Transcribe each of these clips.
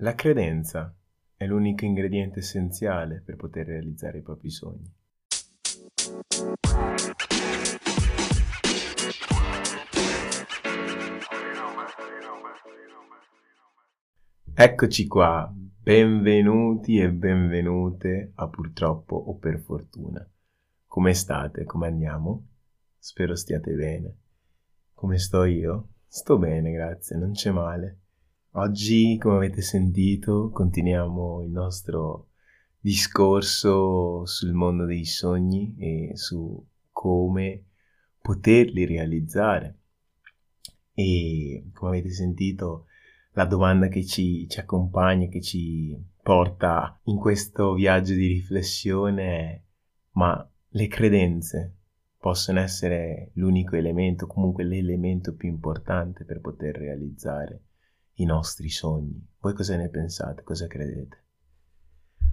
La credenza è l'unico ingrediente essenziale per poter realizzare i propri sogni. Eccoci qua, benvenuti e benvenute a purtroppo o per fortuna. Come state? Come andiamo? Spero stiate bene. Come sto io? Sto bene, grazie, non c'è male. Oggi, come avete sentito, continuiamo il nostro discorso sul mondo dei sogni e su come poterli realizzare. E come avete sentito, la domanda che ci, ci accompagna, che ci porta in questo viaggio di riflessione è ma le credenze possono essere l'unico elemento, comunque l'elemento più importante per poter realizzare i nostri sogni. Voi cosa ne pensate? Cosa credete?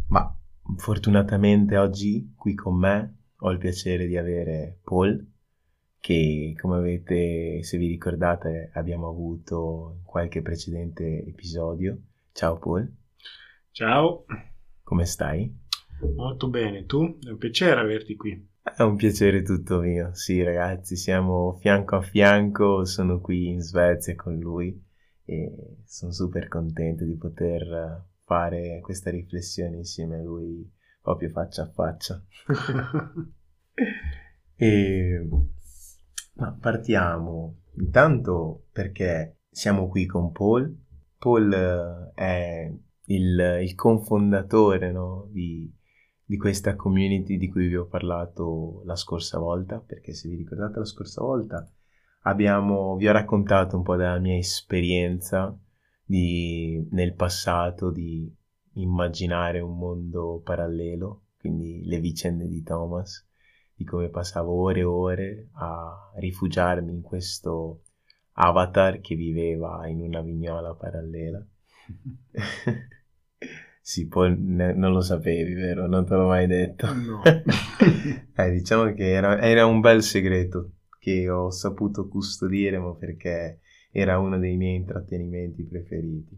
Ma fortunatamente oggi qui con me ho il piacere di avere Paul, che come avete, se vi ricordate, abbiamo avuto in qualche precedente episodio. Ciao Paul. Ciao. Come stai? Molto bene, tu? È un piacere averti qui. È un piacere tutto mio, sì ragazzi, siamo fianco a fianco, sono qui in Svezia con lui e sono super contento di poter fare questa riflessione insieme a lui proprio faccia a faccia. e ma partiamo intanto perché siamo qui con Paul. Paul eh, è il, il confondatore no, di, di questa community di cui vi ho parlato la scorsa volta, perché se vi ricordate la scorsa volta abbiamo, vi ho raccontato un po' della mia esperienza di, nel passato di immaginare un mondo parallelo, quindi le vicende di Thomas, di come passavo ore e ore a rifugiarmi in questo avatar che viveva in una vignola parallela. sì, poi ne, non lo sapevi, vero? Non te l'ho mai detto. No. eh, diciamo che era, era un bel segreto che ho saputo custodire, perché era uno dei miei intrattenimenti preferiti.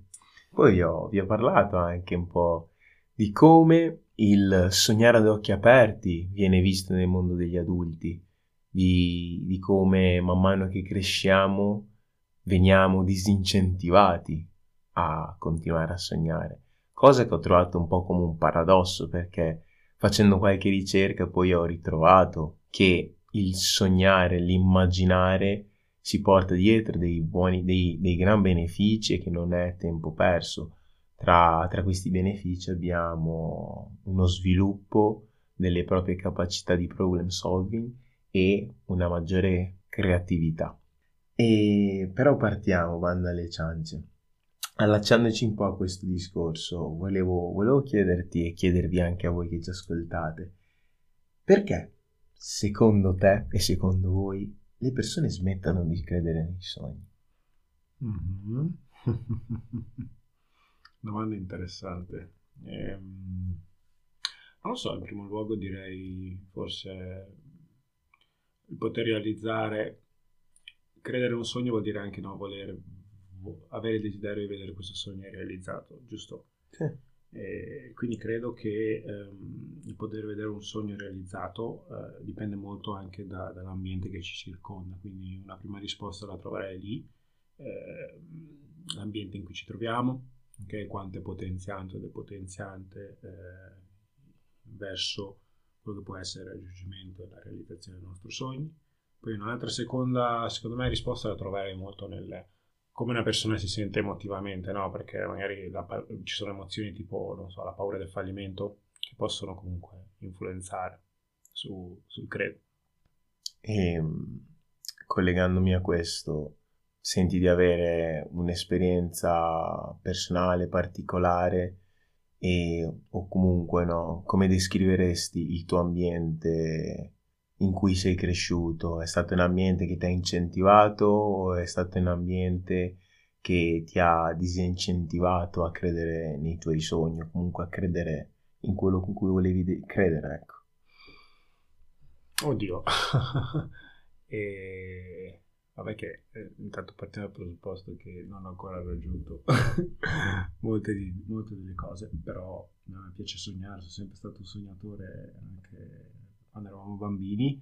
Poi vi ho, vi ho parlato anche un po' di come il sognare ad occhi aperti viene visto nel mondo degli adulti, di, di come man mano che cresciamo veniamo disincentivati a continuare a sognare, cosa che ho trovato un po' come un paradosso perché facendo qualche ricerca poi ho ritrovato che il sognare, l'immaginare si porta dietro dei buoni, dei, dei gran benefici e che non è tempo perso. Tra, tra questi benefici abbiamo uno sviluppo delle proprie capacità di problem solving e una maggiore creatività. E però partiamo, banda alle ciance. Allacciandoci un po' a questo discorso, volevo, volevo chiederti e chiedervi anche a voi che ci ascoltate, perché secondo te e secondo voi le persone smettano di credere nei sogni? Mm-hmm. Domanda interessante. Ehm, non lo so, in primo luogo direi forse il poter realizzare, credere in un sogno vuol dire anche no, voler, avere il desiderio di vedere questo sogno realizzato, giusto? Sì. Quindi credo che ehm, il poter vedere un sogno realizzato eh, dipende molto anche da, dall'ambiente che ci circonda, quindi una prima risposta la troverei lì, eh, l'ambiente in cui ci troviamo, okay? quanto è potenziante o depotenziante eh, verso quello che può essere il raggiungimento e la realizzazione dei nostri sogni. Poi un'altra seconda, secondo me, risposta la troverei molto nel come una persona si sente emotivamente, no? Perché magari la, ci sono emozioni tipo, so, la paura del fallimento che possono comunque influenzare su, sul credo. E ehm, collegandomi a questo, senti di avere un'esperienza personale particolare e, o comunque no, come descriveresti il tuo ambiente in cui sei cresciuto? È stato un ambiente che ti ha incentivato o è stato un ambiente che ti ha disincentivato a credere nei tuoi sogni o comunque a credere in quello in cui volevi de- credere, ecco? Oddio. e... Vabbè che eh, intanto partiamo dal presupposto che non ho ancora raggiunto molte, di, molte, delle cose, però no, mi piace sognare, sono sempre stato un sognatore anche quando eravamo bambini.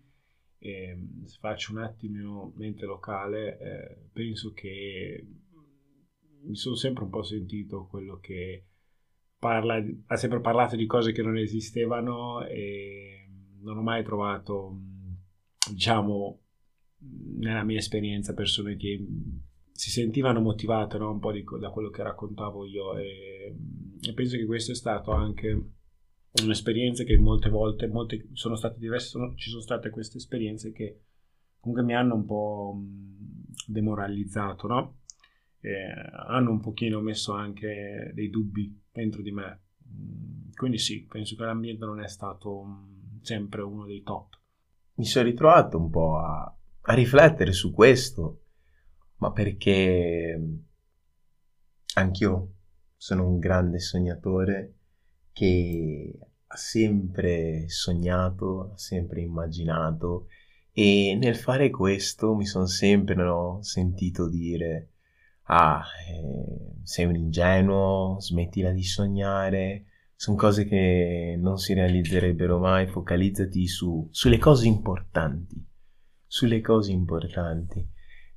E, se faccio un attimo mente locale, eh, penso che mi sono sempre un po' sentito quello che parla, ha sempre parlato di cose che non esistevano e non ho mai trovato, diciamo, nella mia esperienza persone che si sentivano motivate no? un po' di, da quello che raccontavo io e, e, penso che questo è stato anche un'esperienza che molte volte molte, sono state diverse sono, ci sono state queste esperienze che comunque mi hanno un po' demoralizzato no? hanno un pochino messo anche dei dubbi dentro di me quindi sì penso che l'ambiente non è stato sempre uno dei top mi sono ritrovato un po' a a riflettere su questo, ma perché anch'io sono un grande sognatore che ha sempre sognato, ha sempre immaginato e nel fare questo mi sono sempre no, sentito dire ah, eh, sei un ingenuo, smettila di sognare, sono cose che non si realizzerebbero mai, focalizzati su, sulle cose importanti sulle cose importanti.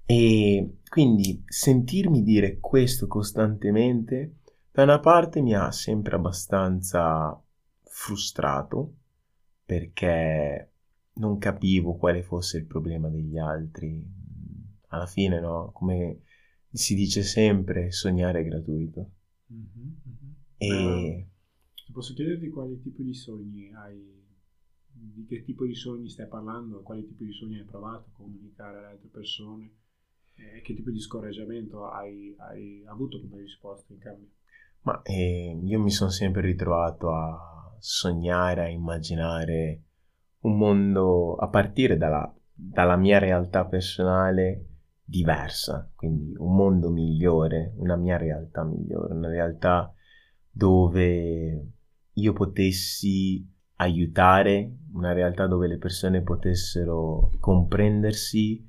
E quindi sentirmi dire questo costantemente, da una parte mi ha sempre abbastanza frustrato, perché non capivo quale fosse il problema degli altri. Alla fine, no? Come si dice sempre, sognare è gratuito. Mm-hmm, mm-hmm. E... Uh, posso chiederti quali tipi di sogni hai di che tipo di sogni stai parlando, quali tipi di sogni hai provato a comunicare alle altre persone e che tipo di scoraggiamento hai, hai avuto come risposta in cambio. Ma eh, io mi sono sempre ritrovato a sognare, a immaginare un mondo a partire dalla, dalla mia realtà personale diversa, quindi un mondo migliore, una mia realtà migliore, una realtà dove io potessi aiutare, una realtà dove le persone potessero comprendersi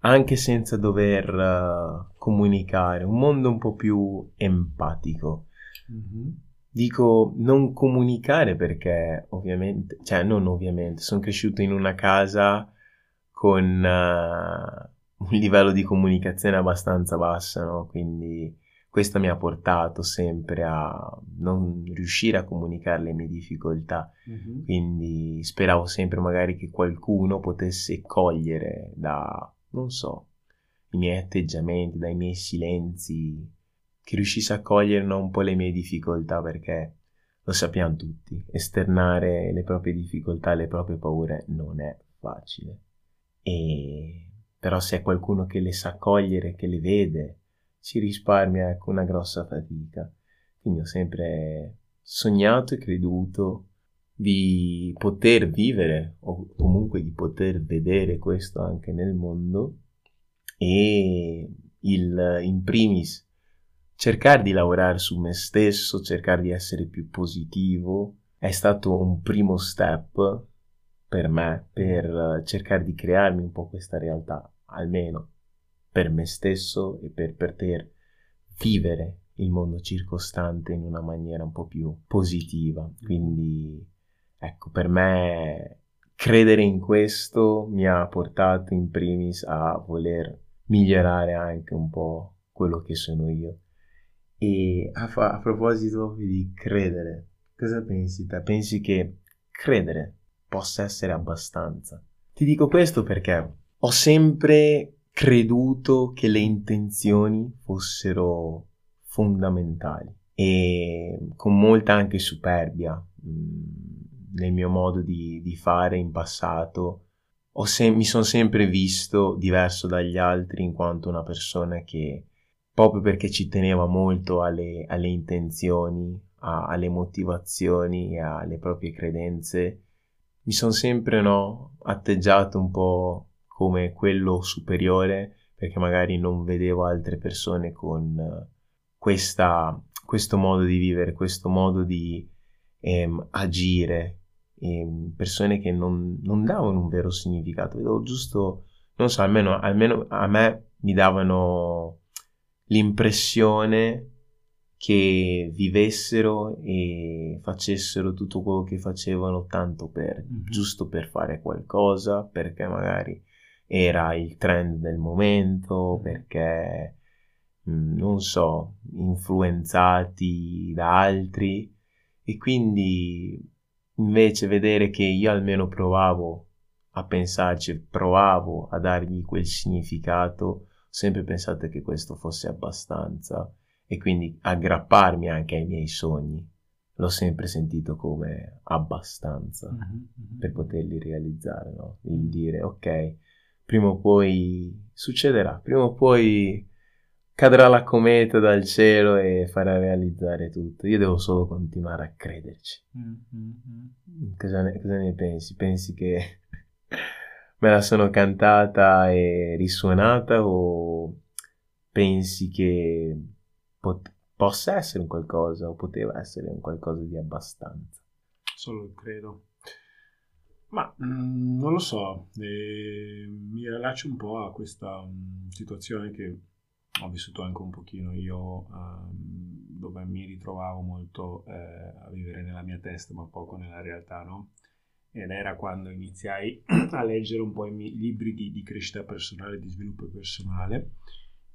anche senza dover uh, comunicare, un mondo un po' più empatico. Mm-hmm. Dico non comunicare perché ovviamente, cioè non ovviamente, sono cresciuto in una casa con uh, un livello di comunicazione abbastanza basso, no? Quindi questo mi ha portato sempre a non riuscire a comunicare le mie difficoltà, mm-hmm. quindi speravo sempre magari che qualcuno potesse cogliere da, non so, i miei atteggiamenti, dai miei silenzi, che riuscisse a cogliere un po' le mie difficoltà perché lo sappiamo tutti, esternare le proprie difficoltà, le proprie paure non è facile. E però se è qualcuno che le sa cogliere, che le vede, ci risparmia una grossa fatica. Quindi ho sempre sognato e creduto di poter vivere o comunque di poter vedere questo anche nel mondo e il in primis cercare di lavorare su me stesso, cercare di essere più positivo è stato un primo step per me per cercare di crearmi un po' questa realtà, almeno per me stesso e per poter vivere il mondo circostante in una maniera un po' più positiva. Quindi, ecco, per me credere in questo mi ha portato in primis a voler migliorare anche un po' quello che sono io. E a, fa- a proposito di credere, cosa pensi te? Pensi che credere possa essere abbastanza? Ti dico questo perché ho sempre creduto che le intenzioni fossero fondamentali e con molta anche superbia mm, nel mio modo di, di fare in passato se- mi sono sempre visto diverso dagli altri in quanto una persona che proprio perché ci teneva molto alle, alle intenzioni, a, alle motivazioni e alle proprie credenze, mi sono sempre no, atteggiato un po' come quello superiore perché magari non vedevo altre persone con questa, questo modo di vivere, questo modo di ehm, agire, persone che non, non davano un vero significato, vedevo giusto non so, almeno, almeno a me mi davano l'impressione che vivessero e facessero tutto quello che facevano tanto per, mm-hmm. giusto per fare qualcosa, perché magari era il trend del momento, mm-hmm. perché mm, non so, influenzati da altri e quindi invece vedere che io almeno provavo a pensarci, provavo a dargli quel significato, ho sempre pensato che questo fosse abbastanza e quindi aggrapparmi anche ai miei sogni. L'ho sempre sentito come abbastanza mm-hmm. per poterli realizzare, no? Il dire ok, prima o poi succederà, prima o poi cadrà la cometa dal cielo e farà realizzare tutto. Io devo solo continuare a crederci. Mm-hmm. Cosa, ne, cosa ne pensi? Pensi che me la sono cantata e risuonata o pensi che pot- possa essere un qualcosa o poteva essere un qualcosa di abbastanza? Solo credo. Ma mh, mm, non lo so, eh, mi rilascio un po' a questa mh, mm, situazione che ho vissuto anche un pochino io, um, dove mi ritrovavo molto eh, a vivere nella mia testa, ma poco nella realtà, no? Ed era quando iniziai a leggere un po' i miei libri di, di crescita personale, di sviluppo personale.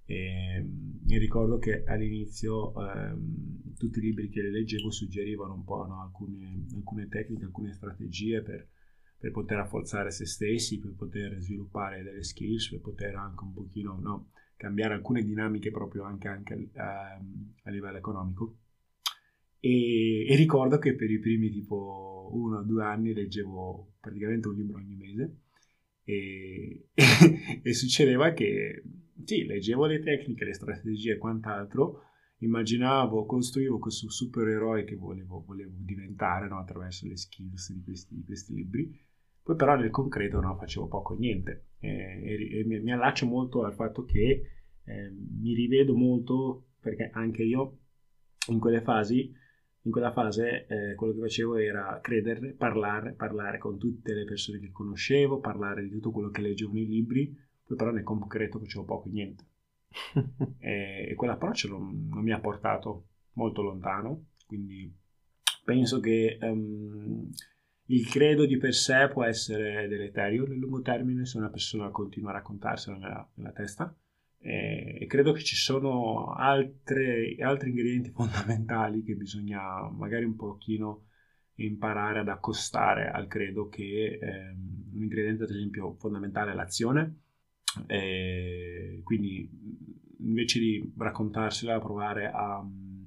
E, mi ricordo che all'inizio ehm, tutti i libri che leggevo suggerivano un po' no? alcune, alcune, tecniche, alcune strategie per, per, poter rafforzare se stessi, per poter sviluppare delle skills, per poter anche un pochino no? Cambiare alcune dinamiche proprio anche, anche a, ehm, a livello economico. E, e, ricordo che per i primi tipo uno o due anni leggevo praticamente un libro ogni mese e, e succedeva che sì, leggevo le tecniche, le strategie e quant'altro, immaginavo, costruivo questo supereroe che volevo, volevo diventare no, attraverso le skills di questi, di questi libri poi però nel concreto no, facevo poco o niente e, e mi, mi, allaccio molto al fatto che eh, mi rivedo molto perché anche io in quelle fasi in quella fase eh, quello che facevo era credere, parlare, parlare con tutte le persone che conoscevo, parlare di tutto quello che leggevo nei libri, poi però nel concreto facevo poco e niente. e, e quell'approccio non, non, mi ha portato molto lontano, quindi penso che um, il credo di per sé può essere deleterio nel lungo termine se una persona continua a raccontarselo nella, nella testa e credo che ci sono altre, altri ingredienti fondamentali che bisogna magari un pochino imparare ad accostare al credo che ehm, un ingrediente ad esempio fondamentale è l'azione e quindi invece di raccontarsela provare a mm,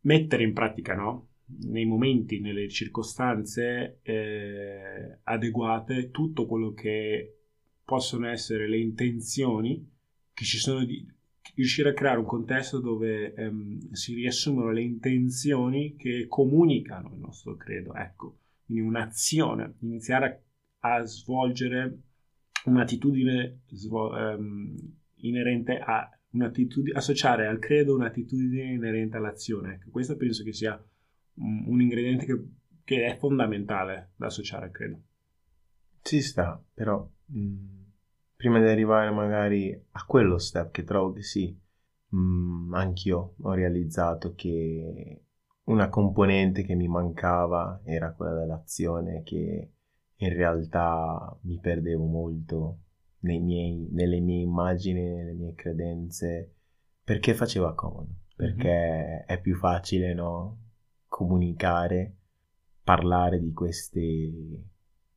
mettere in pratica no? Nei momenti, nelle circostanze eh, adeguate tutto quello che possono essere le intenzioni che ci sono di riuscire a creare un contesto dove ehm, si riassumono le intenzioni che comunicano il nostro credo, ecco, quindi un'azione, iniziare a, a svolgere un'attitudine svol- ehm, inerente a un'attitudine, associare al credo un'attitudine inerente all'azione. Ecco, questo penso che sia un ingrediente che, che, è fondamentale da associare credo. Ci sta, però mh, mm, prima di arrivare magari a quello step che trovo che sì, mh, mm, anch'io ho realizzato che una componente che mi mancava era quella dell'azione che in realtà mi perdevo molto miei, nelle mie immagini, nelle mie credenze, perché faceva comodo, perché mm-hmm. è più facile, no? Comunicare, parlare di queste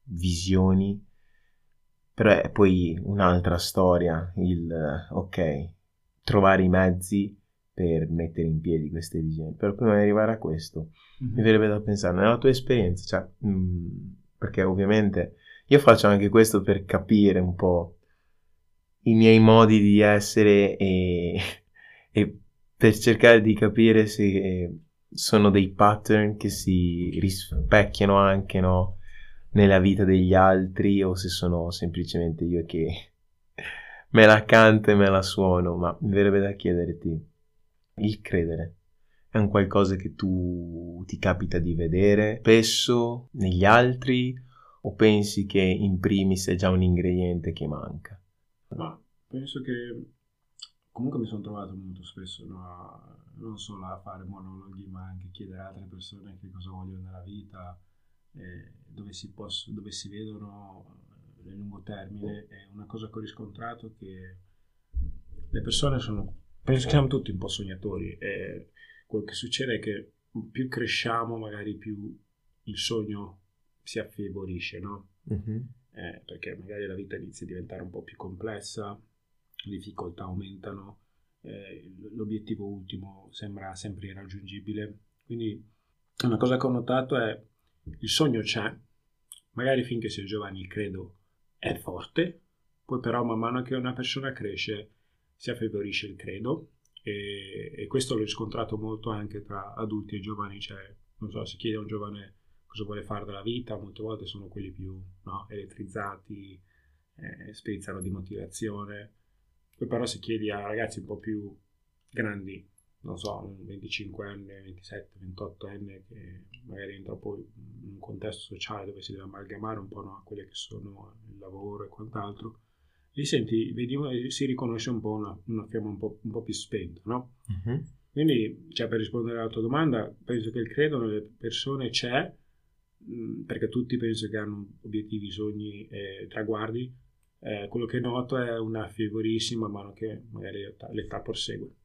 visioni, però è poi un'altra storia il, ok, trovare i mezzi per mettere in piedi queste visioni. Però prima di arrivare a questo, mm-hmm. mi verrebbe da pensare, nella tua esperienza, cioè, mh, mm, perché ovviamente io faccio anche questo per capire un po' i miei modi di essere e, e per cercare di capire se sono dei pattern che si rispecchiano anche no, nella vita degli altri o se sono semplicemente io che me la canto e me la suono, ma mi verrebbe da chiederti, il credere è un qualcosa che tu ti capita di vedere spesso negli altri o pensi che in primis è già un ingrediente che manca? Ma penso che comunque mi sono trovato molto spesso no, non solo a fare monologhi, ma anche chiedere a altre persone che cosa vogliono nella vita, eh, dove, si posso, dove si vedono eh, nel lungo termine. È una cosa che ho riscontrato che le persone sono, penso che siamo tutti un po' sognatori e quello che succede è che più cresciamo magari più il sogno si affievolisce, no? Uh-huh. Eh, perché magari la vita inizia a diventare un po' più complessa, le difficoltà aumentano, eh, l'obiettivo ultimo sembra sempre irraggiungibile. Quindi una cosa che ho notato è il sogno c'è, magari finché si è giovani il credo è forte, poi però man mano che una persona cresce si affievolisce il credo e, e, questo l'ho riscontrato molto anche tra adulti e giovani, cioè non so, si chiede a un giovane cosa vuole fare della vita, molte volte sono quelli più no, elettrizzati, eh, sprizzano di motivazione, poi però se chiedi a ragazzi un po' più grandi, non so, un 25enne, 27, 28enne, che magari entra poi in un contesto sociale dove si deve amalgamare un po' no, a quelle che sono il lavoro e quant'altro, li senti, vedi, si riconosce un po' una, una fiamma un po', un po', più spenta, no? Uh-huh. Quindi, cioè, per rispondere alla tua domanda, penso che il credo nelle persone c'è, mh, perché tutti penso che hanno obiettivi, sogni e traguardi, eh, quello che noto è una fievorissima mano che magari l'età, prosegue.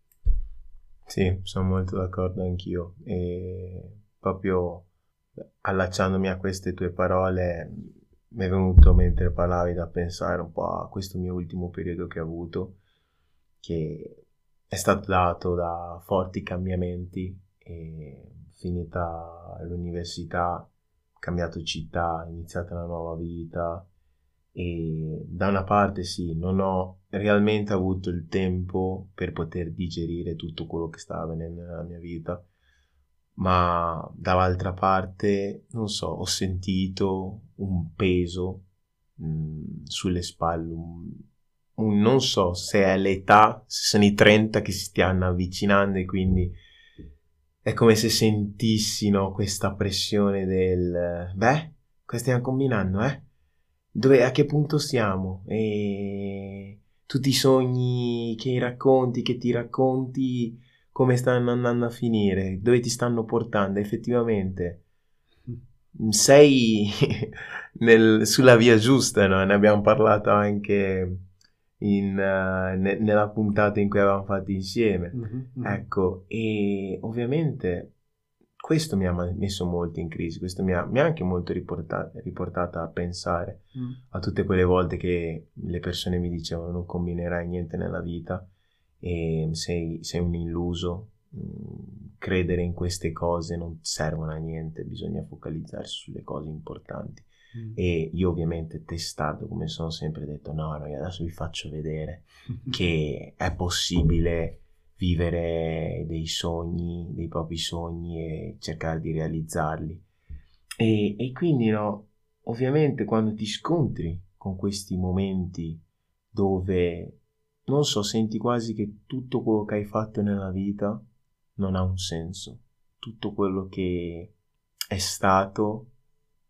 Sì, sono molto d'accordo anch'io e proprio allacciandomi a queste tue parole mi è venuto mentre parlavi da pensare un po' a questo mio ultimo periodo che ho avuto che è stato dato da forti cambiamenti finita l'università cambiato città iniziata una nuova vita e da una parte sì, non ho realmente avuto il tempo per poter digerire tutto quello che stava avvenendo nella mia vita, ma dall'altra parte, non so, ho sentito un peso mh, mm, sulle spalle, un, un, non so se è l'età, se sono i 30 che si stiano avvicinando e quindi è come se sentissi no, questa pressione del, beh, cosa stiamo combinando, eh? Dove, a che punto siamo e tutti i sogni che racconti, che ti racconti, come stanno andando a finire, dove ti stanno portando effettivamente. Sei nel, sulla via giusta, no? ne abbiamo parlato anche in, uh, ne, nella puntata in cui avevamo fatto insieme. Mm-hmm. Ecco, e ovviamente questo mi ha messo molto in crisi, questo mi ha, mi ha anche molto riportata, riportata a pensare mm. a tutte quelle volte che le persone mi dicevano non combinerai niente nella vita e sei, sei un illuso, mm, credere in queste cose non servono a niente, bisogna focalizzarsi sulle cose importanti. Mm. E io ovviamente testardo, come sono sempre detto, no, no, adesso vi faccio vedere che è possibile vivere dei sogni, dei propri sogni e cercare di realizzarli. E, e quindi, no, ovviamente quando ti scontri con questi momenti dove, non so, senti quasi che tutto quello che hai fatto nella vita non ha un senso, tutto quello che è stato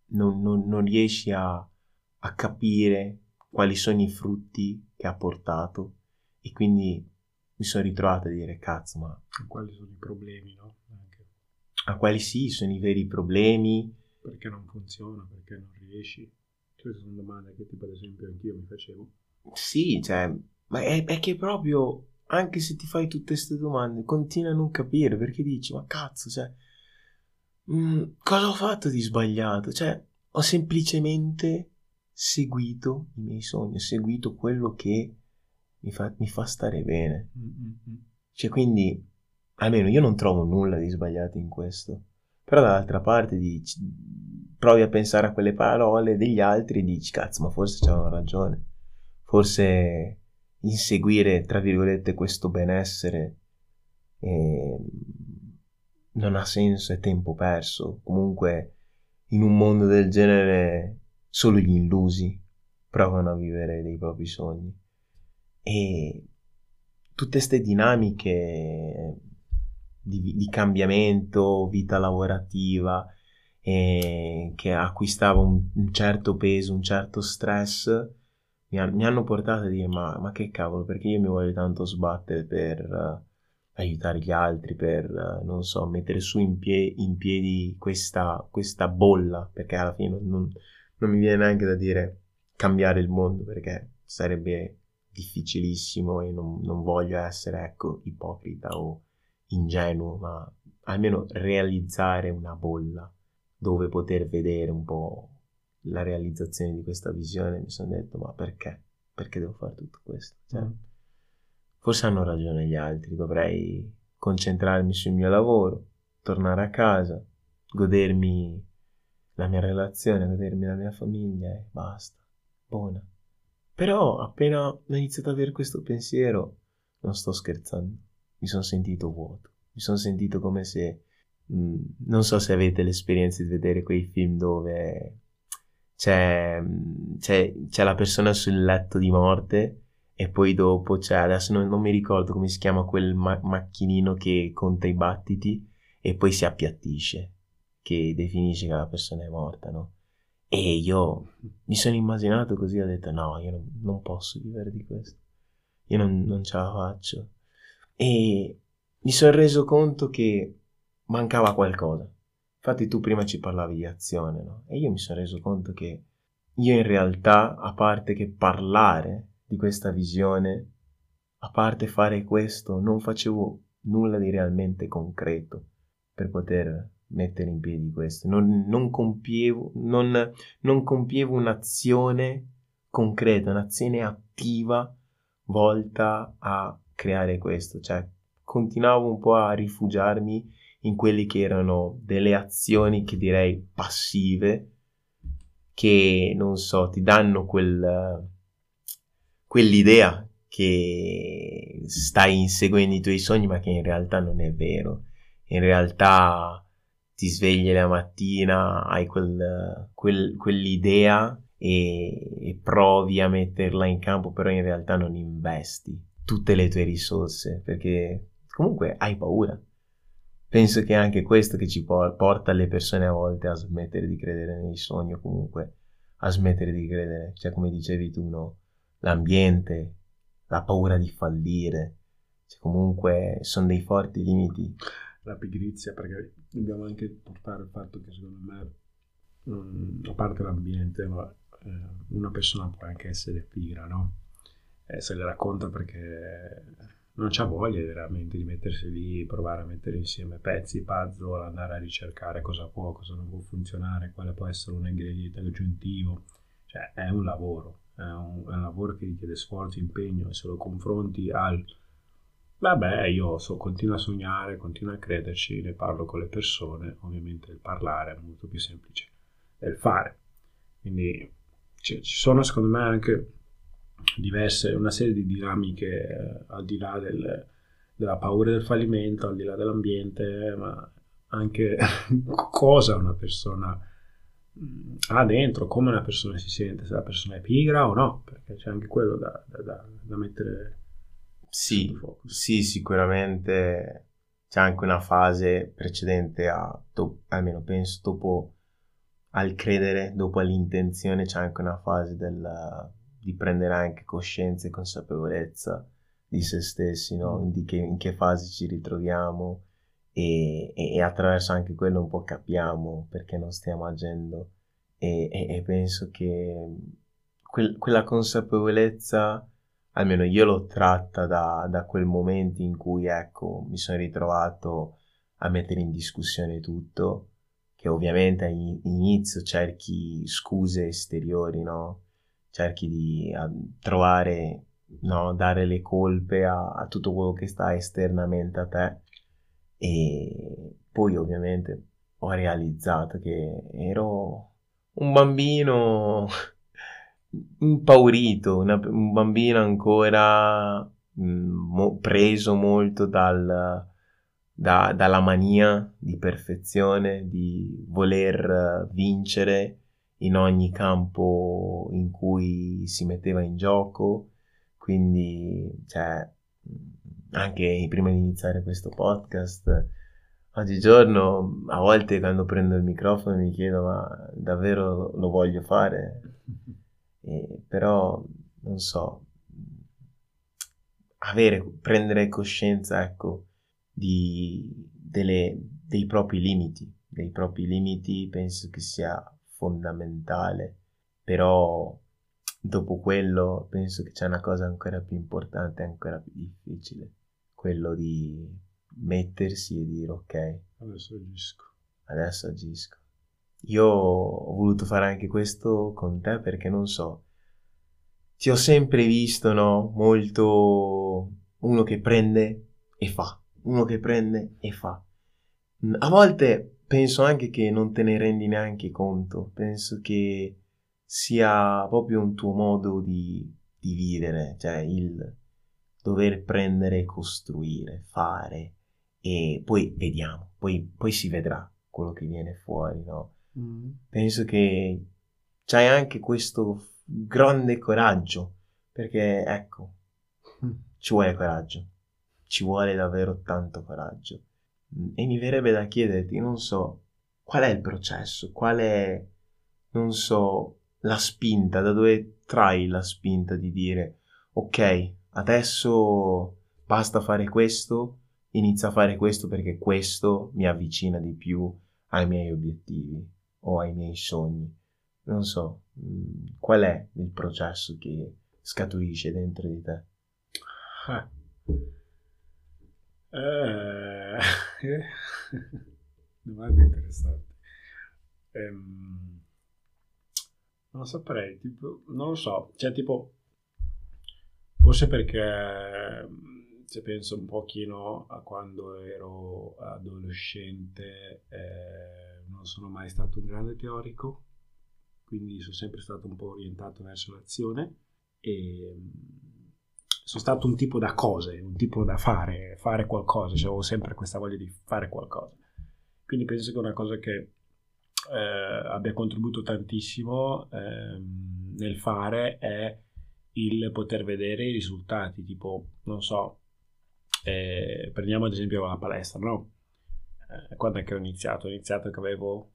non, non, non riesci a, a capire quali sono i frutti che ha portato e quindi mi sono ritrovato a dire cazzo ma quali sono i problemi no? Anche. a quali sì sono i veri problemi perché non funziona perché non riesci queste sono domande che tipo ad esempio anch'io mi facevo sì cioè ma è, è che proprio anche se ti fai tutte queste domande continui a non capire perché dici ma cazzo cioè mh, mm, cosa ho fatto di sbagliato cioè ho semplicemente seguito i miei sogni ho seguito quello che mi fa, mi fa stare bene. Mm-hmm. Cioè, quindi, almeno io non trovo nulla di sbagliato in questo. Però dall'altra parte dici, provi a pensare a quelle parole degli altri e dici, cazzo, ma forse c'hanno ragione. Forse inseguire, tra virgolette, questo benessere eh, non ha senso, è tempo perso. Comunque, in un mondo del genere, solo gli illusi provano a vivere dei propri sogni. E tutte queste dinamiche di, di, cambiamento, vita lavorativa, eh, che acquistava un, un, certo peso, un certo stress, mi, ha, mi hanno portato a dire ma, ma, che cavolo, perché io mi voglio tanto sbattere per uh, aiutare gli altri, per, uh, non so, mettere su in, pie- in piedi questa, questa, bolla, perché alla fine non, non mi viene neanche da dire cambiare il mondo, perché sarebbe difficilissimo e non, non voglio essere, ecco, ipocrita o ingenuo, ma almeno realizzare una bolla dove poter vedere un po' la realizzazione di questa visione, mi sono detto, ma perché? Perché devo fare tutto questo? Cioè, mm. Forse hanno ragione gli altri, dovrei concentrarmi sul mio lavoro, tornare a casa, godermi la mia relazione, godermi la mia famiglia e basta. Buona. Però appena ho iniziato ad avere questo pensiero, non sto scherzando, mi sono sentito vuoto, mi sono sentito come se... Mh, mm, non so se avete l'esperienza di vedere quei film dove c'è, c'è, c'è, la persona sul letto di morte e poi dopo c'è, adesso non, non mi ricordo come si chiama quel ma- macchinino che conta i battiti e poi si appiattisce, che definisce che la persona è morta, no? E io mi sono immaginato così, ho detto no, io non, posso vivere di questo, io non, non ce la faccio. E mi sono reso conto che mancava qualcosa Infatti tu prima ci parlavi di azione, no? E io mi sono reso conto che io in realtà, a parte che parlare di questa visione, a parte fare questo, non facevo nulla di realmente concreto per poter mettere in piedi questo. Non, non compievo, non, non compievo un'azione concreta, un'azione attiva volta a creare questo. Cioè, continuavo un po' a rifugiarmi in quelli che erano delle azioni che direi passive, che non so, ti danno quel, quell'idea che stai inseguendo i tuoi sogni, ma che in realtà non è vero. In realtà ti svegli la mattina, hai quel, quel, quell'idea e, e provi a metterla in campo, però in realtà non investi tutte le tue risorse perché comunque hai paura penso che è anche questo che ci porta le persone a volte a smettere di credere nei sogni o comunque a smettere di credere, cioè come dicevi tu, no? l'ambiente, la paura di fallire, cioè comunque sono dei forti limiti. La pigrizia, perché dobbiamo anche portare il fatto che secondo me, mh, a parte l'ambiente, ma, eh, una persona può anche essere pigra, no? E se le racconta perché non c'ha voglia veramente di mettersi lì, provare a mettere insieme pezzi, puzzle, andare a ricercare cosa può, cosa non può funzionare, quale può essere un ingrediente aggiuntivo. Cioè, è un lavoro, è un, è un lavoro che richiede sforzo, impegno e se lo confronti al vabbè, io so, continuo a sognare, continuo a crederci, ne parlo con le persone, ovviamente il parlare è molto più semplice del fare. Quindi cioè, ci sono secondo me anche diverse, una serie di dinamiche eh, al di là del, della paura del fallimento, al di là dell'ambiente, ma anche cosa una persona mm, ha dentro, come una persona si sente, se la persona è pigra o no, perché c'è anche quello da, da, da mettere sì, sì, sicuramente c'è anche una fase precedente a, to- almeno penso, dopo al credere, dopo all'intenzione, c'è anche una fase del di prendere anche coscienza e consapevolezza di se stessi, no? Mm. di che, in che fase ci ritroviamo e, e, e, attraverso anche quello un po' capiamo perché non stiamo agendo e, e penso che quel, quella consapevolezza almeno io l'ho tratta da, da quel momento in cui ecco mi sono ritrovato a mettere in discussione tutto che ovviamente all'inizio cerchi scuse esteriori no? Cerchi di trovare, no, dare le colpe a, a tutto quello che sta esternamente a te. E poi ovviamente ho realizzato che ero un bambino impaurito, una, un bambino ancora mh, mo, preso molto dal, da, dalla mania di perfezione, di voler vincere in ogni campo in cui si metteva in gioco, quindi cioè, anche prima di iniziare questo podcast, oggigiorno a volte quando prendo il microfono mi chiedo ma davvero lo voglio fare? E, però non so, avere, prendere coscienza, ecco, di, delle, dei propri limiti, dei propri limiti penso che sia fondamentale, però dopo quello penso che c'è una cosa ancora più importante, ancora più difficile, quello di mettersi e dire ok, adesso agisco. Adesso agisco. Io ho voluto fare anche questo con te perché non so, ti ho sempre visto, no? Molto uno che prende e fa, uno che prende e fa. A volte penso anche che non te ne rendi neanche conto, penso che sia proprio un tuo modo di, di vivere, cioè il dover prendere costruire, fare e poi vediamo, poi, poi si vedrà quello che viene fuori, no? Mm. Penso che c'hai anche questo grande coraggio, perché ecco, mm. ci vuole coraggio, ci vuole davvero tanto coraggio. E mi verrebbe da chiederti, non so, qual è il processo, qual è, non so, la spinta, da dove trai la spinta di dire, ok, adesso basta fare questo, inizia a fare questo perché questo mi avvicina di più ai miei obiettivi o ai miei sogni. Non so, mm, qual è il processo che scaturisce dentro di te? Eh. Eh. Domanda interessante. Ehm, non saprei, tipo, non lo so, cioè tipo, forse perché se penso un pochino a quando ero adolescente, eh, non sono mai stato un grande teorico, quindi sono sempre stato un po' orientato verso l'azione e mm, sono stato un tipo da cose, un tipo da fare, fare qualcosa, cioè avevo sempre questa voglia di fare qualcosa. Quindi penso che una cosa che eh, abbia contribuito tantissimo eh, nel fare è il poter vedere i risultati, tipo, non so, eh, prendiamo ad esempio la palestra, no? Eh, quando è che ho iniziato? Ho iniziato che avevo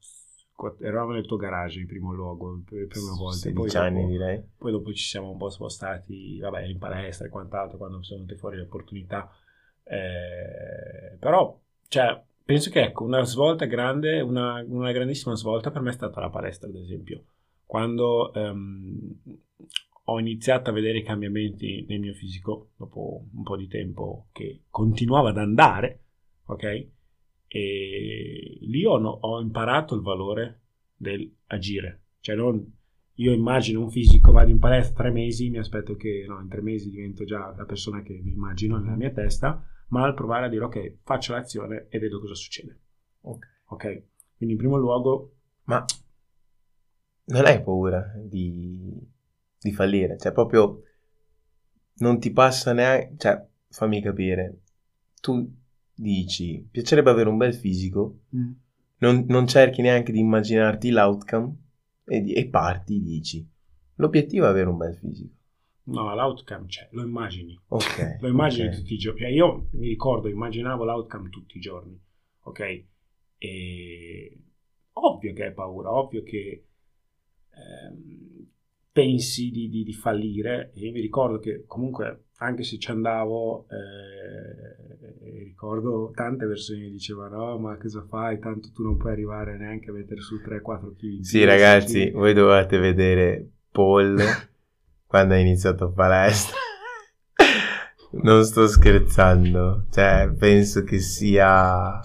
eravamo nel tuo garage in primo luogo per le prime volte 16 poi dopo, anni direi poi dopo ci siamo un po' spostati vabbè in palestra e quant'altro quando sono venute fuori le opportunità eh, però cioè penso che ecco una svolta grande una, una, grandissima svolta per me è stata la palestra ad esempio quando um, ho iniziato a vedere i cambiamenti nel mio fisico dopo un po' di tempo che continuava ad andare, ok? E lì ho, ho imparato il valore del agire, cioè non io immagino un fisico, vado in palestra tre mesi, mi aspetto che no, in tre mesi divento già la persona che mi immagino nella mia testa, ma al provare a dire ok, faccio l'azione e vedo cosa succede. Ok. okay? Quindi in primo luogo... Ma non hai paura di di fallire, cioè proprio non ti passa neanche, cioè fammi capire, tu dici piacerebbe avere un bel fisico, mm. non, non, cerchi neanche di immaginarti l'outcome e, e parti, dici l'obiettivo è avere un bel fisico. No, l'outcome c'è, lo immagini. Ok. lo immagini okay. tutti i giorni. Cioè, io mi ricordo, immaginavo l'outcome tutti i giorni, ok? E ovvio che hai paura, ovvio che ehm, pensi di, di, di, fallire e io mi ricordo che comunque anche se ci andavo eh, ricordo tante persone che dicevano no ma cosa fai tanto tu non puoi arrivare neanche a mettere su 3-4 kg sì ragazzi kg. voi dovete vedere Paul quando ha iniziato palestra non sto scherzando cioè penso che sia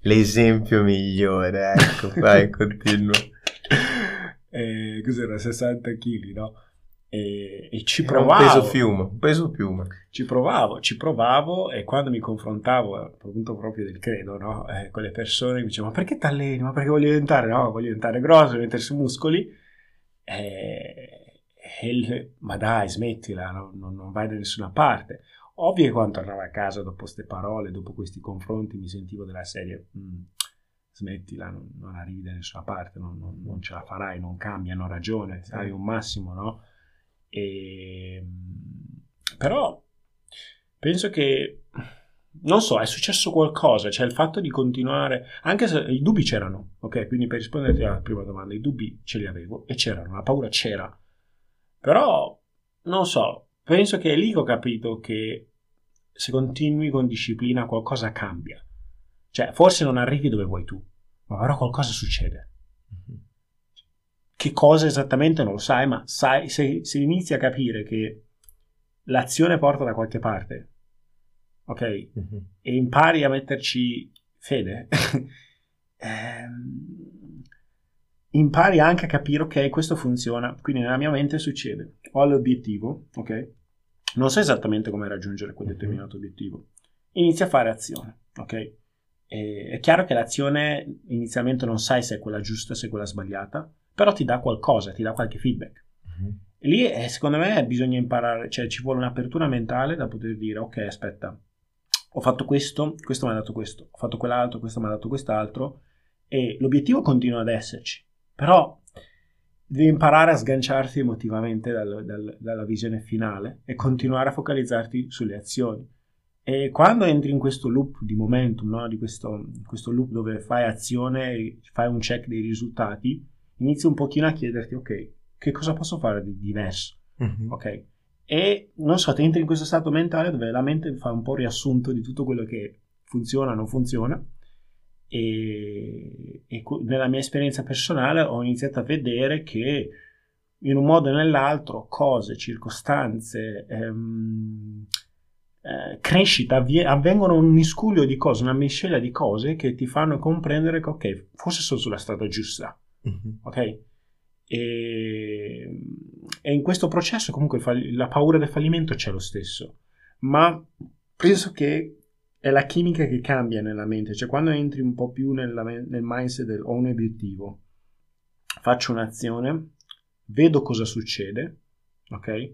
l'esempio migliore ecco vai continua eh, cos'era 60 kg, no? E, e ci provavo. Un peso fiume, un peso fiume. Ci provavo, ci provavo e quando mi confrontavo, appunto proprio del credo, no? Eh, con le persone mi dicevano, ma perché ti alleni? Ma perché voglio diventare? No, voglio diventare grosso, voglio mettersi muscoli. Eh, il, ma dai, smettila, no? non, non vai da nessuna parte. Ovvio che quando tornavo a casa dopo queste parole, dopo questi confronti, mi sentivo della serie... Mm, smettila, non, non arrivi da nessuna parte, non, non, ce la farai, non cambia, hanno ragione, hai un massimo, no? E, però penso che, non so, è successo qualcosa, cioè il fatto di continuare, anche se i dubbi c'erano, ok? Quindi per rispondere alla prima domanda, i dubbi ce li avevo e c'erano, la paura c'era, però non so, penso che è lì che ho capito che se continui con disciplina qualcosa cambia. Cioè, forse non arrivi dove vuoi tu, ma però qualcosa succede. Mm-hmm. Che cosa esattamente non lo sai, ma sai, se, se inizi a capire che l'azione porta da qualche parte, ok? Mm-hmm. E impari a metterci fede, ehm, impari anche a capire, ok, questo funziona. Quindi nella mia mente succede, ho l'obiettivo, ok? Non so esattamente come raggiungere quel mm-hmm. determinato obiettivo. Inizia a fare azione, ok? E è chiaro che l'azione inizialmente non sai se è quella giusta, se è quella sbagliata, però ti dà qualcosa, ti dà qualche feedback. Mm-hmm. E lì eh, secondo me bisogna imparare, cioè ci vuole un'apertura mentale da poter dire ok aspetta, ho fatto questo, questo mi ha dato questo, ho fatto quell'altro, questo mi ha dato quest'altro e l'obiettivo continua ad esserci, però devi imparare a sganciarti emotivamente dal, dal, dalla visione finale e continuare a focalizzarti sulle azioni. E quando entri in questo loop di momentum, no? di questo, questo loop dove fai azione e fai un check dei risultati, inizi un pochino a chiederti, ok, che cosa posso fare di diverso? Mm-hmm. Ok? E non so, ti entri in questo stato mentale dove la mente fa un po' riassunto di tutto quello che funziona o non funziona. E, e, nella mia esperienza personale ho iniziato a vedere che in un modo o nell'altro cose, circostanze, ehm, eh, crescita avvie- avvengono un miscuglio di cose, una miscela di cose che ti fanno comprendere che ok, forse sono sulla strada giusta. Mm-hmm. Ok? E, e in questo processo comunque la paura del fallimento c'è lo stesso, ma penso che è la chimica che cambia nella mente, cioè quando entri un po' più nella, nel mindset del ho un obiettivo, faccio un'azione, vedo cosa succede, ok?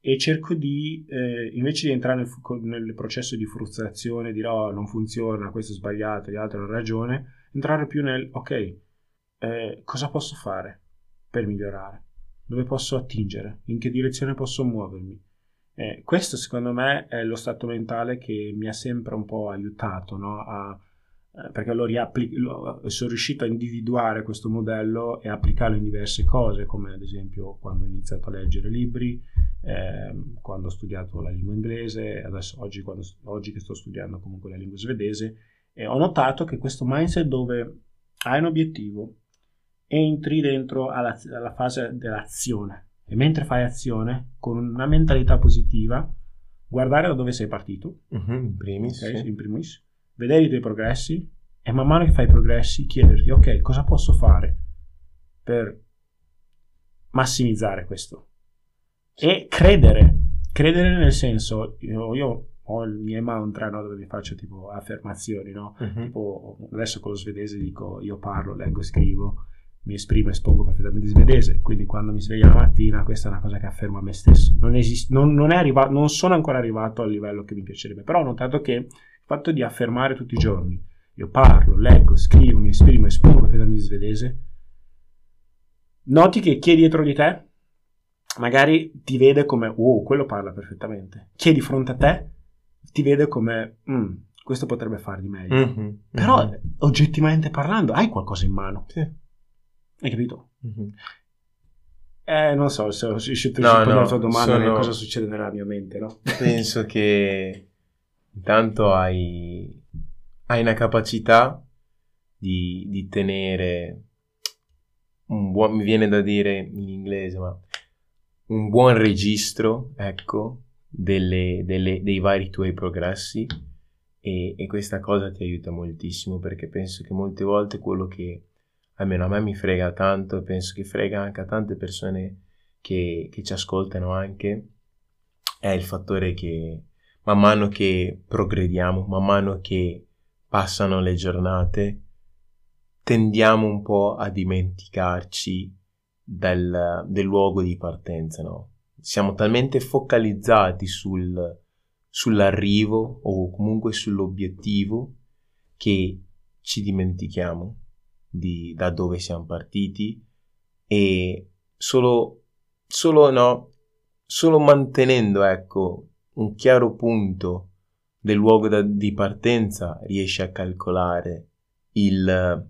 E cerco di, eh, invece di entrare nel, nel, processo di frustrazione, dire oh non funziona, questo è sbagliato, gli altri hanno ragione, entrare più nel ok, eh, cosa posso fare? per migliorare, dove posso attingere, in che direzione posso muovermi. Eh, questo secondo me è lo stato mentale che mi ha sempre un po' aiutato, no? a, eh, perché lo riapplico, lo, sono riuscito a individuare questo modello e applicarlo in diverse cose, come ad esempio quando ho iniziato a leggere libri, eh, quando ho studiato la lingua inglese, adesso oggi, quando, oggi che sto studiando comunque la lingua svedese, ho notato che questo mindset dove hai un obiettivo, entri dentro alla, alla fase dell'azione e mentre fai azione con una mentalità positiva guardare da dove sei partito uh-huh, in, primis, okay, sì. in primis vedere i tuoi progressi e man mano che fai i progressi chiederti ok cosa posso fare per massimizzare questo e credere credere nel senso io, io ho il mio mantra no, dove mi faccio tipo affermazioni no? uh-huh. tipo adesso con lo svedese dico io parlo leggo scrivo mi esprimo e espongo perfettamente svedese, quindi quando mi sveglio la mattina questa è una cosa che affermo a me stesso. Non, esist- non, non, arrivato, non sono ancora arrivato al livello che mi piacerebbe, però ho notato che il fatto di affermare tutti i giorni, io parlo, leggo, scrivo, mi esprimo, espongo perfettamente svedese, noti che chi è dietro di te magari ti vede come, wow, quello parla perfettamente. Chi è di fronte a te ti vede come, mm, questo potrebbe far di meglio. Mm-hmm, Però, mm-hmm. oggettivamente parlando, hai qualcosa in mano. Sì hai capito? Mm-hmm. Eh, non so se ho a rispondere no, alla tua domanda sono... cosa succede nella mia mente, no? Penso che intanto hai, hai una capacità di, di, tenere un buon, mi viene da dire in inglese, ma un buon registro, ecco, delle, delle, dei vari tuoi progressi e, e questa cosa ti aiuta moltissimo perché penso che molte volte quello che almeno a me mi frega tanto penso che frega anche a tante persone che, che ci ascoltano anche, è il fattore che man mano che progrediamo, man mano che passano le giornate, tendiamo un po' a dimenticarci del, del luogo di partenza, no? Siamo talmente focalizzati sul, sull'arrivo o comunque sull'obiettivo che ci dimentichiamo di da dove siamo partiti e solo, solo, no, solo mantenendo ecco, un chiaro punto del luogo da, di partenza riesci a calcolare il,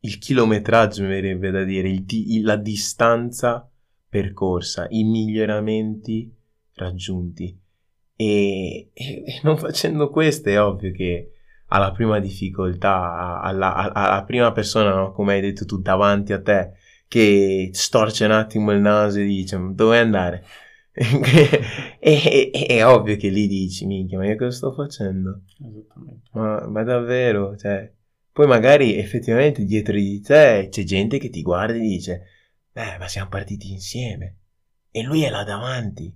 il chilometraggio, mi verrebbe da dire, il, la distanza percorsa, i miglioramenti raggiunti. E, e, e non facendo questo è ovvio che alla prima difficoltà, alla, alla, alla prima persona, no? come hai detto tu, davanti a te, che storce un attimo il naso e dice dove andare? e, e, è ovvio che lì dici, minchia, ma io cosa sto facendo? Esattamente. Ma, ma davvero, cioè, poi magari effettivamente dietro di te c'è gente che ti guarda e dice, eh, ma siamo partiti insieme. E lui è là davanti.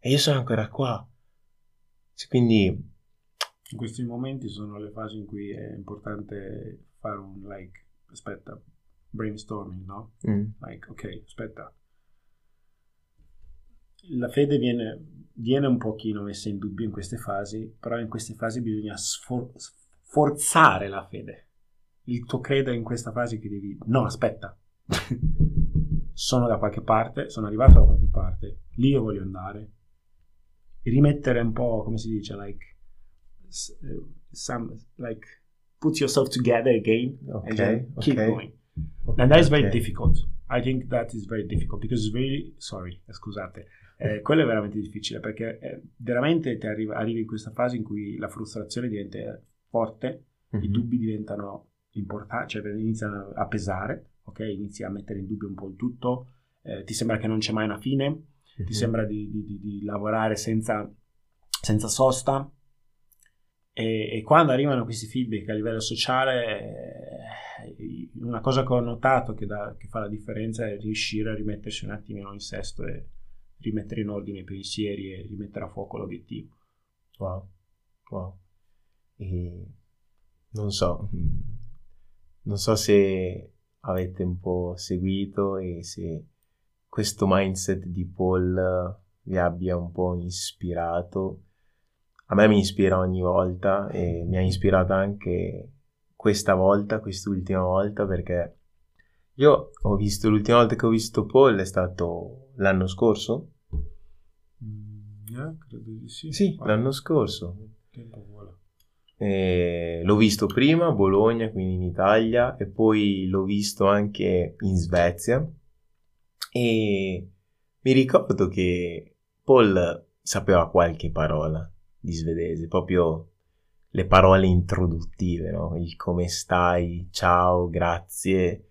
E io sono ancora qua. Quindi... In questi momenti sono le fasi in cui è importante fare un like, aspetta, brainstorming, no? Mm. Like, ok, aspetta. La fede viene, viene, un pochino messa in dubbio in queste fasi, però in queste fasi bisogna sfor- forzare la fede. Il tuo credo è in questa fase che devi... No, aspetta. sono da qualche parte, sono arrivato da qualche parte, lì io voglio andare. Rimettere un po', come si dice, like... Some, like put yourself together again okay, and then keep okay. going. And that is very okay. difficult. I think that is very difficult because it's very, sorry, scusate, eh, quello è veramente difficile perché eh, veramente ti arriva, arrivi in questa fase in cui la frustrazione diventa forte, mm-hmm. i mhm. dubbi diventano importanti, cioè iniziano a pesare, ok? Inizi a mettere in dubbio un po' il tutto, eh, ti sembra che non c'è mai una fine, mm-hmm. ti mhm. sembra di, di, di lavorare senza, senza sosta, e, e, quando arrivano questi feedback a livello sociale, eh, una cosa che ho notato che, da, che, fa la differenza è riuscire a rimettersi un attimino in sesto e rimettere in ordine i pensieri e rimettere a fuoco l'obiettivo. Wow, wow. E non so, non so se avete un po' seguito e se questo mindset di Paul vi abbia un po' ispirato a me mi ispira ogni volta e mi ha ispirato anche questa volta, quest'ultima volta, perché io ho visto, l'ultima volta che ho visto Paul è stato l'anno scorso. Mm, yeah, credo di sì. Sì, ah, l'anno scorso. E l'ho visto prima a Bologna, quindi in Italia, e poi l'ho visto anche in Svezia. E mi ricordo che Paul sapeva qualche parola di svedese, proprio le parole introduttive, no? Il come stai, ciao, grazie.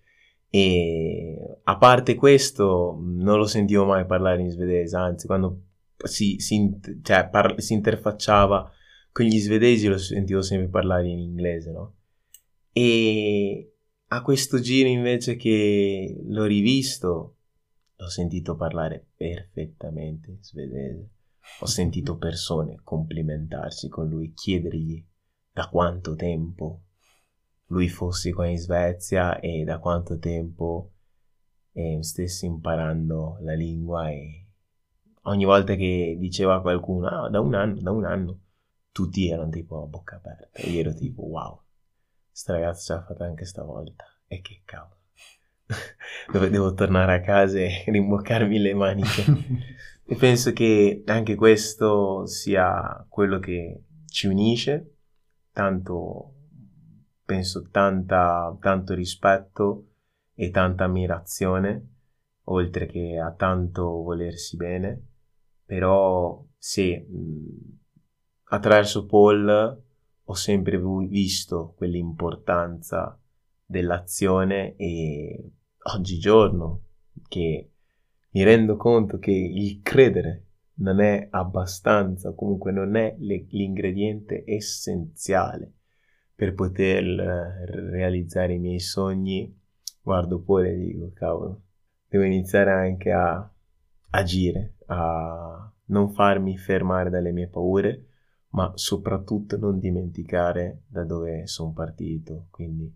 E a parte questo, non lo sentivo mai parlare in svedese, anzi, quando si, si, cioè, par- si interfacciava con gli svedesi lo sentivo sempre parlare in inglese, no? E a questo giro invece che l'ho rivisto, l'ho sentito parlare perfettamente svedese. Ho sentito persone complimentarsi con lui, chiedergli da quanto tempo lui fosse qua in Svezia e da quanto tempo eh, stesse imparando la lingua e ogni volta che diceva a qualcuno ah, da un anno, da un anno, tutti erano tipo a bocca aperta e io ero tipo wow, sta ragazza ce l'ha fatta anche stavolta e che cavolo. Dove devo tornare a casa e rimboccarmi le maniche. E penso che anche questo sia quello che ci unisce, tanto, penso, tanta, tanto rispetto e tanta ammirazione, oltre che a tanto volersi bene, però sì, attraverso Paul ho sempre visto quell'importanza dell'azione e oggigiorno che mi rendo conto che il credere non è abbastanza, comunque non è le, l'ingrediente essenziale per poter realizzare i miei sogni, guardo poi e dico, cavolo, devo iniziare anche a agire, a non farmi fermare dalle mie paure, ma soprattutto non dimenticare da dove sono partito. Quindi,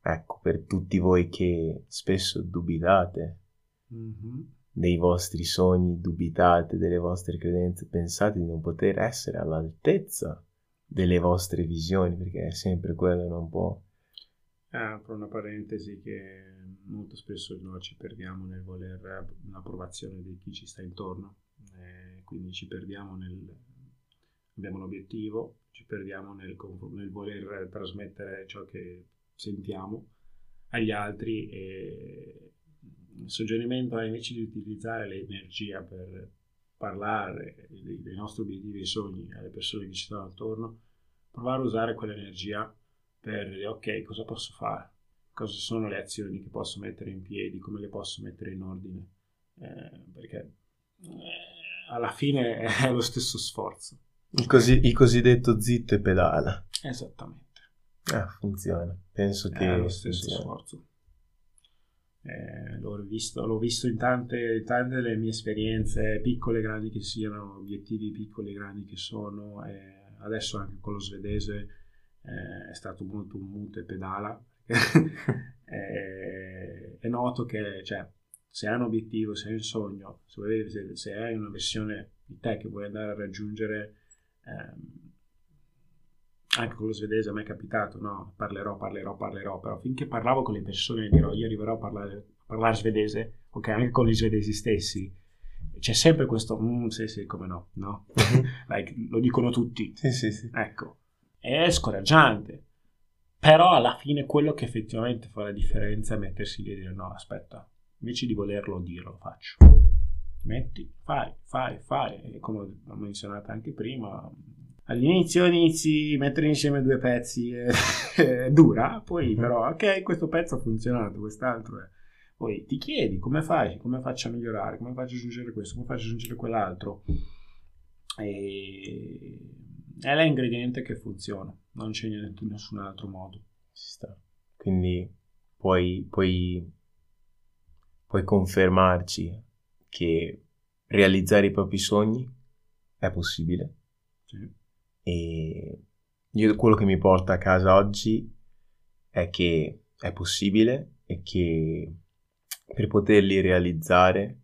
ecco, per tutti voi che spesso dubitate mm-hmm. dei vostri sogni, dubitate delle vostre credenze, pensate di non poter essere all'altezza delle vostre visioni, perché è sempre quello, non può. Apro una parentesi che molto spesso noi ci perdiamo nel voler l'approvazione di chi ci sta intorno, eh, quindi ci perdiamo nel... abbiamo l'obiettivo, ci perdiamo nel, nel voler trasmettere ciò che sentiamo agli altri e il suggerimento è invece di utilizzare l'energia per parlare dei, dei nostri obiettivi e sogni alle persone che ci stanno attorno, provare a usare quell'energia per dire ok, cosa posso fare? Cosa sono le azioni che posso mettere in piedi? Come le posso mettere in ordine? Eh, perché eh, alla fine è lo stesso sforzo. Il, così, il cosiddetto zitto e pedala. Esattamente. Ah, funziona. Penso che... È lo stesso funziona. sforzo. Eh, l'ho, visto, l'ho visto in tante, tante delle mie esperienze, piccole e grandi che siano, obiettivi piccoli e grandi che sono, eh, adesso anche con lo svedese eh, è stato molto un mute e pedala, eh, è noto che cioè, se hai un obiettivo, se hai un sogno, se, se, se hai una versione di te che vuoi andare a raggiungere, ehm, anche con lo svedese a me è capitato, no, parlerò, parlerò, parlerò, però finché parlavo con le persone dirò io arriverò a parlare, a parlare svedese, ok, anche con gli svedesi stessi, c'è sempre questo, mm, sì sì, come no, no, like, lo dicono tutti, sì sì sì, ecco, è scoraggiante, però alla fine quello che effettivamente fa la differenza è mettersi lì e dire no, aspetta, invece di volerlo dire lo faccio, metti, fai, fai, fai, e come ho menzionato anche prima, all'inizio inizi a mettere insieme due pezzi è dura, poi mhm. però ok questo pezzo ha funzionato, quest'altro è... Poi ti chiedi come fai, come faccio a migliorare, come faccio a aggiungere questo, come faccio a aggiungere quell'altro. E... È l'ingrediente che funziona, non c'è niente, nessun altro modo. Quindi puoi, puoi, puoi confermarci che realizzare i propri sogni è possibile. Sì e io quello che mi porta a casa oggi è che è possibile e che per poterli realizzare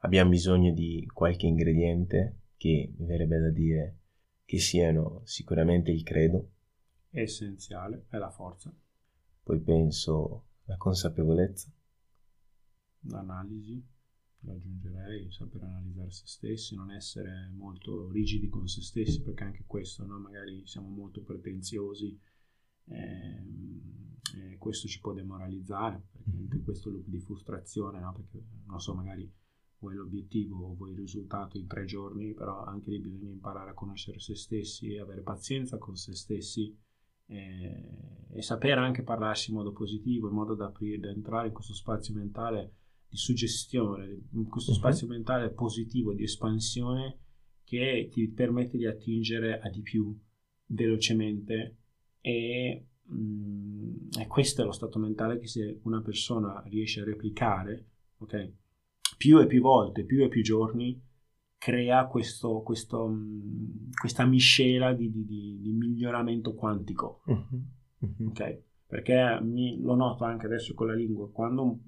abbiamo bisogno di qualche ingrediente che mi verrebbe da dire che siano sicuramente il credo. È essenziale, è la forza. Poi penso la consapevolezza. L'analisi aggiungerei saper analizzare se stessi, non essere molto rigidi con se stessi, perché anche questo, no? magari siamo molto pretenziosi e, e questo ci può demoralizzare, perché anche mm-hmm. questo loop di frustrazione, no? perché non so, magari vuoi l'obiettivo o vuoi il risultato in tre giorni, però anche lì bisogna imparare a conoscere se stessi e avere pazienza con se stessi e, e sapere anche parlarsi in modo positivo, in modo da, aprire, da entrare in questo spazio mentale di suggestione, in questo mhm. spazio uh-huh. mentale positivo di espansione che ti permette di attingere a di più velocemente e, mh, mm, e questo è lo stato mentale che se una persona riesce a replicare ok più e più volte, più e più giorni crea questo, questo, mm, questa miscela di, di, di, miglioramento quantico uh-huh. Uh-huh. ok perché mi, lo noto anche adesso con la lingua, quando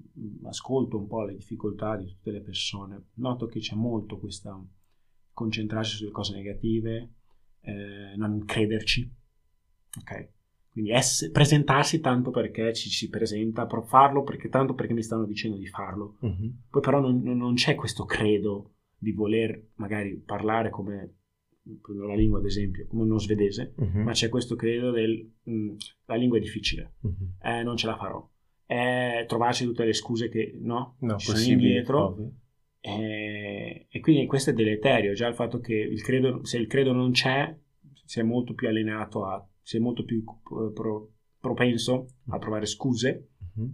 ascolto un po' le difficoltà di tutte le persone, noto che c'è molto questa concentrarsi sulle cose negative, eh, non crederci, ok? Quindi ess- presentarsi tanto perché ci si presenta, farlo perché, tanto perché mi stanno dicendo di farlo. Uh-huh. Poi però non, non c'è questo credo di voler magari parlare come prendo la lingua ad esempio, come uno svedese, uh-huh. ma c'è questo credo del mh, la lingua è difficile, uh-huh. eh, non ce la farò. Eh, trovarsi tutte le scuse che no, no ci sono indietro. Eh, e quindi questo è deleterio, già il fatto che il credo, se il credo non c'è, si è molto più allineato a, si è molto più pro, propenso a trovare scuse uh-huh.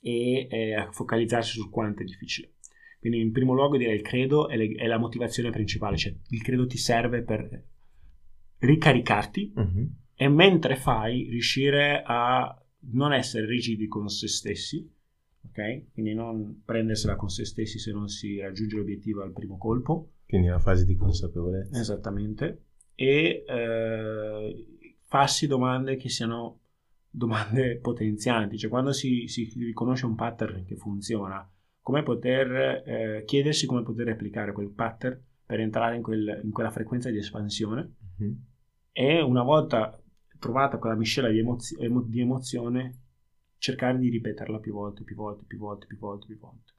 e eh, a focalizzarsi su quanto è difficile. Quindi in primo luogo direi il credo è, le, è la motivazione principale, cioè il credo ti serve per ricaricarti uh-huh. e mentre fai riuscire a non essere rigidi con se stessi, ok? Quindi non prendersela con se stessi se non si raggiunge l'obiettivo al primo colpo. Quindi una fase di consapevolezza. Esattamente. E eh, farsi domande che siano domande potenzianti, cioè quando si, si riconosce un pattern che funziona, come poter eh, chiedersi come poter replicare quel pattern per entrare in, quel, in quella frequenza di espansione mm-hmm. e una volta trovata quella miscela di, emozio, emo, di, emozione cercare di ripeterla più volte, più volte, più volte, più volte, più volte.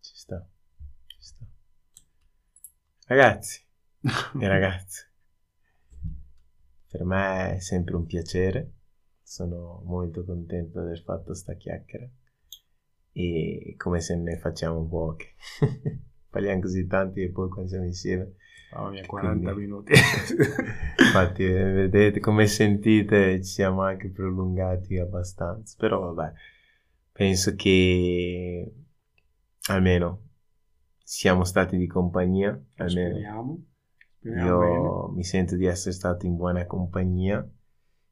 Ci sta, ci sta. Ragazzi e ragazze, per me è sempre un piacere, sono molto contento di aver fatto sta chiacchiera e come se ne facciamo poche. parliamo così tanti e poi quando siamo insieme. Oh mia, 40 Quindi- minuti. Infatti, eh, vedete, come sentite, ci siamo anche prolungati abbastanza. Però vabbè, penso che almeno siamo stati di compagnia. Almeno Speriamo. Speriamo bene. io mi sento di essere stato in buona compagnia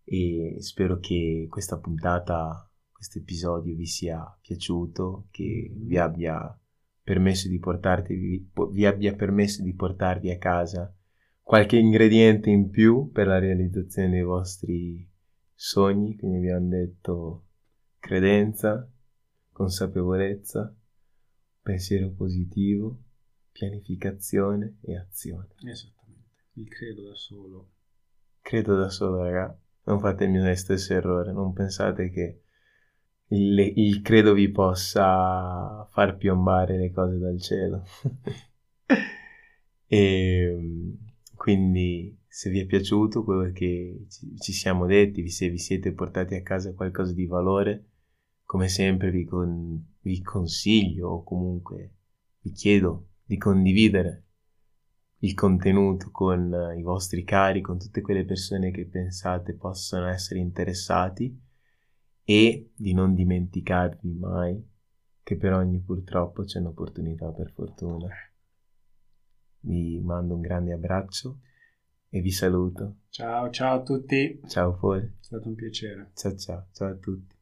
e spero che questa puntata, questo episodio vi sia piaciuto, che vi abbia permesso di portarti, vi, vi abbia permesso di portarvi a casa qualche ingrediente in più per la realizzazione dei vostri sogni, quindi abbiamo detto credenza, consapevolezza, pensiero positivo, pianificazione e azione. Esattamente. Il credo da solo. Credo da solo, raga. Non fate il mio stesso errore. Non pensate che il, il credo vi possa far piombare le cose dal cielo. e quindi, se vi è piaciuto quello che ci, siamo detti, se vi siete portati a casa qualcosa di valore, come sempre vi, con- vi consiglio o comunque vi chiedo di condividere il contenuto con i vostri cari, con tutte quelle persone che pensate possano essere interessati e di non dimenticarvi mai che per ogni purtroppo c'è un'opportunità per fortuna. Vi mando un grande abbraccio e vi saluto. Ciao, ciao a tutti. È Ciao fuori. stato un piacere. Ciao ciao, ciao a tutti.